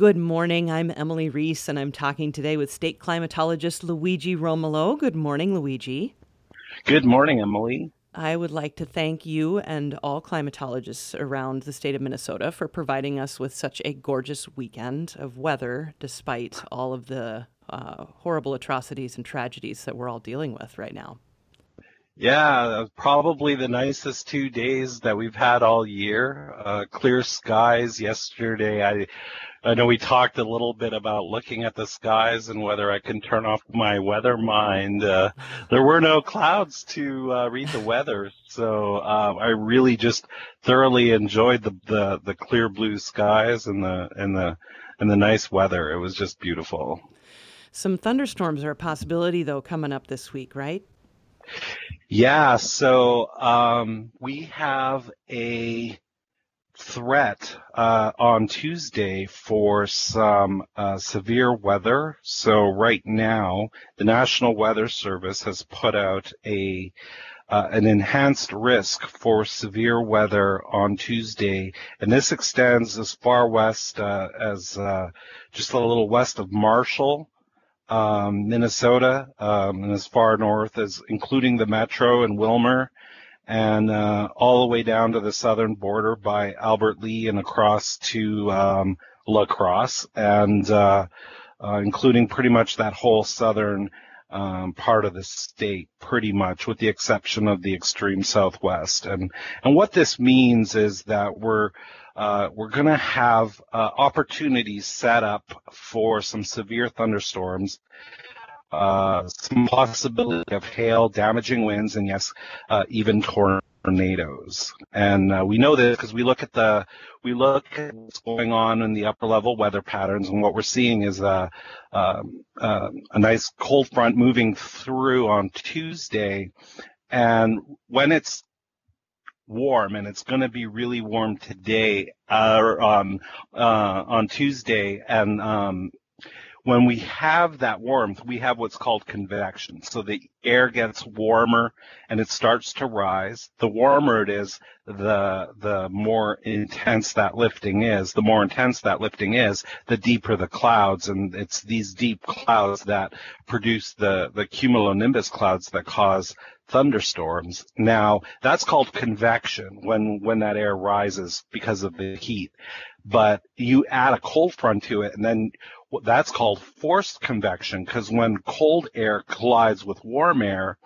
Good morning. I'm Emily Reese, and I'm talking today with state climatologist Luigi Romolo. Good morning, Luigi. Good morning, Emily. I would like to thank you and all climatologists around the state of Minnesota for providing us with such a gorgeous weekend of weather, despite all of the uh, horrible atrocities and tragedies that we're all dealing with right now. Yeah, probably the nicest two days that we've had all year. Uh, clear skies yesterday. I, I know we talked a little bit about looking at the skies and whether I can turn off my weather mind. Uh, there were no clouds to uh, read the weather, so uh, I really just thoroughly enjoyed the, the the clear blue skies and the and the and the nice weather. It was just beautiful. Some thunderstorms are a possibility, though, coming up this week, right? Yeah, so um, we have a threat uh, on Tuesday for some uh, severe weather. So right now, the National Weather Service has put out a uh, an enhanced risk for severe weather on Tuesday, and this extends as far west uh, as uh, just a little west of Marshall um, Minnesota, um, and as far north as including the metro and Willmar, and uh, all the way down to the southern border by Albert Lea and across to um, La Crosse, and uh, uh, including pretty much that whole southern um, part of the state, pretty much, with the exception of the extreme southwest. And and what this means is that we're uh, we're going to have uh, opportunities set up for some severe thunderstorms, uh, some possibility of hail, damaging winds, and yes, uh, even tornadoes. And uh, we know this because we look at the we look at what's going on in the upper level weather patterns, and what we're seeing is a um, a nice cold front moving through on Tuesday. And when it's warm, and it's going to be really warm today uh, um, uh, on Tuesday. And um, when we have that warmth, we have what's called convection. So the air gets warmer and it starts to rise. The warmer it is, the the more intense that lifting is. The more intense that lifting is, the deeper the clouds, and it's these deep clouds that produce the the cumulonimbus clouds that cause thunderstorms. Now, that's called convection when, when that air rises because of the heat. But you add a cold front to it and then that's called forced convection because when cold air collides with warm air,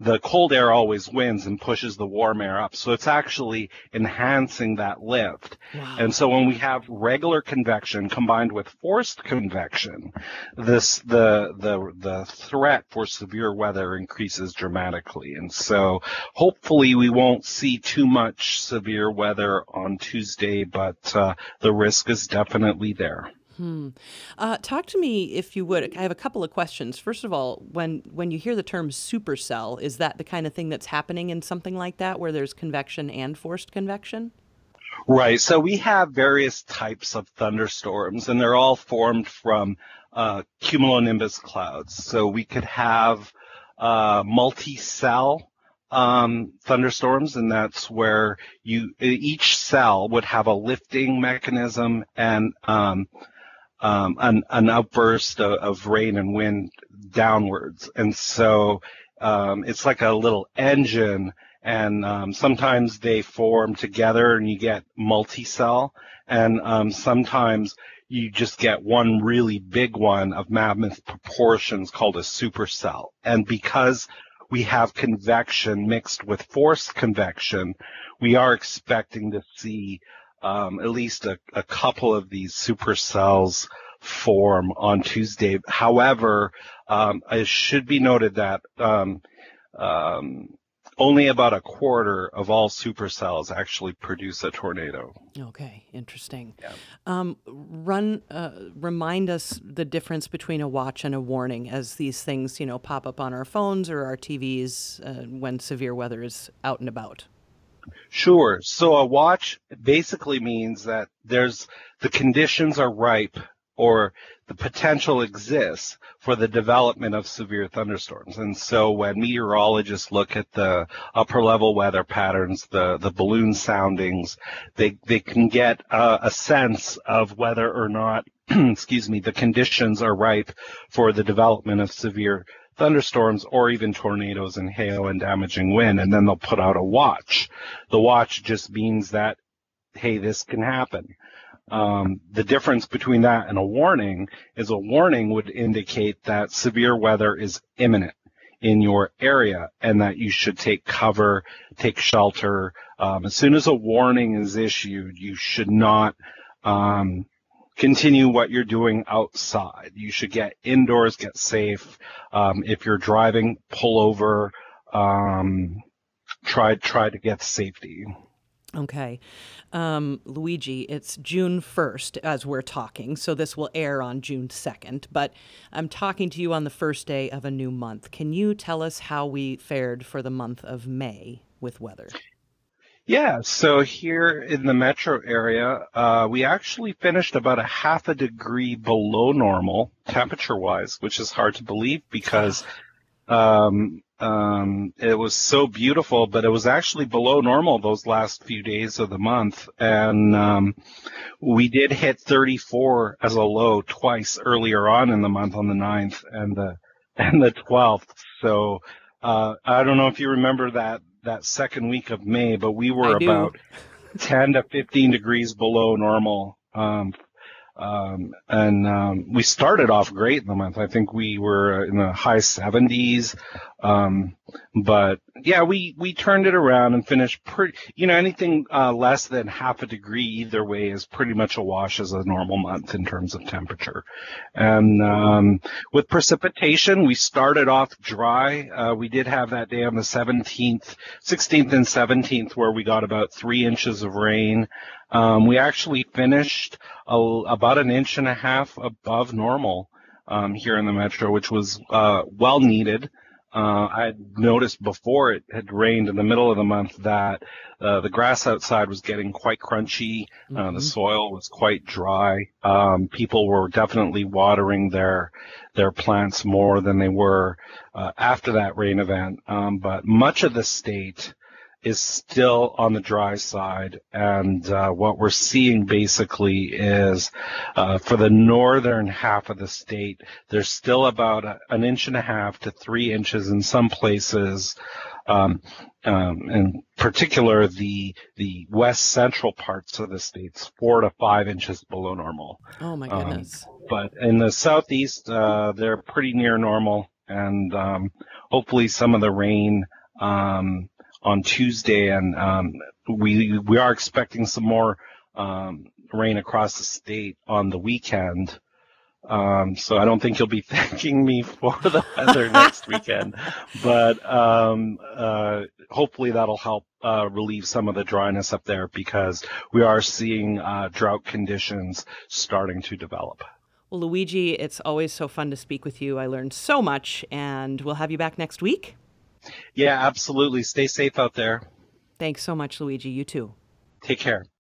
the cold air always wins and pushes the warm air up. So it's actually enhancing that lift. Wow. And so when we have regular convection combined with forced convection, this the the the threat for severe weather increases dramatically. And so hopefully we won't see too much severe weather on Tuesday, but uh, the risk is definitely there. Hmm. Uh, talk to me, if you would. I have a couple of questions. First of all, when when you hear the term supercell, is that the kind of thing that's happening in something like that, where there's convection and forced convection? Right. So we have various types of thunderstorms, and they're all formed from uh, cumulonimbus clouds. So we could have uh, multi-cell um, thunderstorms, and that's where you each cell would have a lifting mechanism and um, um, an, an outburst of, of, rain and wind downwards. And so um, it's like a little engine, and um, sometimes they form together and you get multi-cell, and um, sometimes you just get one really big one of mammoth proportions called a supercell. And because we have convection mixed with forced convection, we are expecting to see um, at least a, a, couple of these supercells form on Tuesday. However, um, it should be noted that um, um, only about a quarter of all supercells actually produce a tornado. Okay, interesting. Yeah. Um, run, uh, remind us the difference between a watch and a warning as these things, you know, pop up on our phones or our TVs uh, when severe weather is out and about. Sure. So a watch basically means that there's the conditions are ripe or the potential exists for the development of severe thunderstorms. And so when meteorologists look at the upper level weather patterns, the, the balloon soundings, they, they can get a sense of whether or not, excuse me, the conditions are ripe for the development of severe thunderstorms or even tornadoes and hail and damaging wind. And then they'll put out a watch. The watch just means that, hey, this can happen. Um, the difference between that and a warning is a warning would indicate that severe weather is imminent in your area and that you should take cover, take shelter. Um, as soon as a warning is issued, you should not um, continue what you're doing outside. You should get indoors, get safe. Um, if you're driving, pull over. Um, try try to get safety. Okay. Um, Luigi, it's June 1st as we're talking, so this will air on June 2nd, but I'm talking to you on the first day of a new month. Can you tell us how we fared for the month of May with weather? Yeah, so here in the metro area, uh, we actually finished about a half a degree below normal temperature wise, which is hard to believe because um, um, it was so beautiful, but it was actually below normal those last few days of the month. And um, we did hit 34 as a low twice earlier on in the month on the 9th and the and the 12th. So uh, I don't know if you remember that that second week of May, but we were about 10 to 15 degrees below normal um, um, and um, we started off great in the month. I think we were in the high 70s. Um, but yeah, we, we turned it around and finished pretty, you know, anything uh, less than half a degree either way is pretty much a wash as a normal month in terms of temperature. And um, with precipitation, we started off dry. Uh, we did have that day on the 17th, 16th and 17th where we got about three inches of rain. Um, we actually finished a, about an inch and a half above normal um, here in the metro, which was uh, well needed. Uh, I had noticed before it had rained in the middle of the month that uh, the grass outside was getting quite crunchy. Mm-hmm. the soil was quite dry. Um, people were definitely watering their their plants more than they were uh, after that rain event. Um, but much of the state is still on the dry side. And uh, what we're seeing basically is uh, for the northern half of the state, there's still about a, an inch and a half to three inches in some places. Um, um, in particular, the the west central parts of the states, four to five inches below normal. Oh my um, goodness! Um, but in the southeast, uh, they're pretty near normal, and um, hopefully some of the rain um, on Tuesday, and um, we we are expecting some more um, rain across the state on the weekend. Um, so I don't think you'll be thanking me for the weather next weekend, but um, uh, hopefully that'll help uh, relieve some of the dryness up there because we are seeing uh, drought conditions starting to develop. Well, Luigi, it's always so fun to speak with you. I learned so much, and we'll have you back next week. Yeah, absolutely. Stay safe out there. Thanks so much, Luigi. You too. Take care.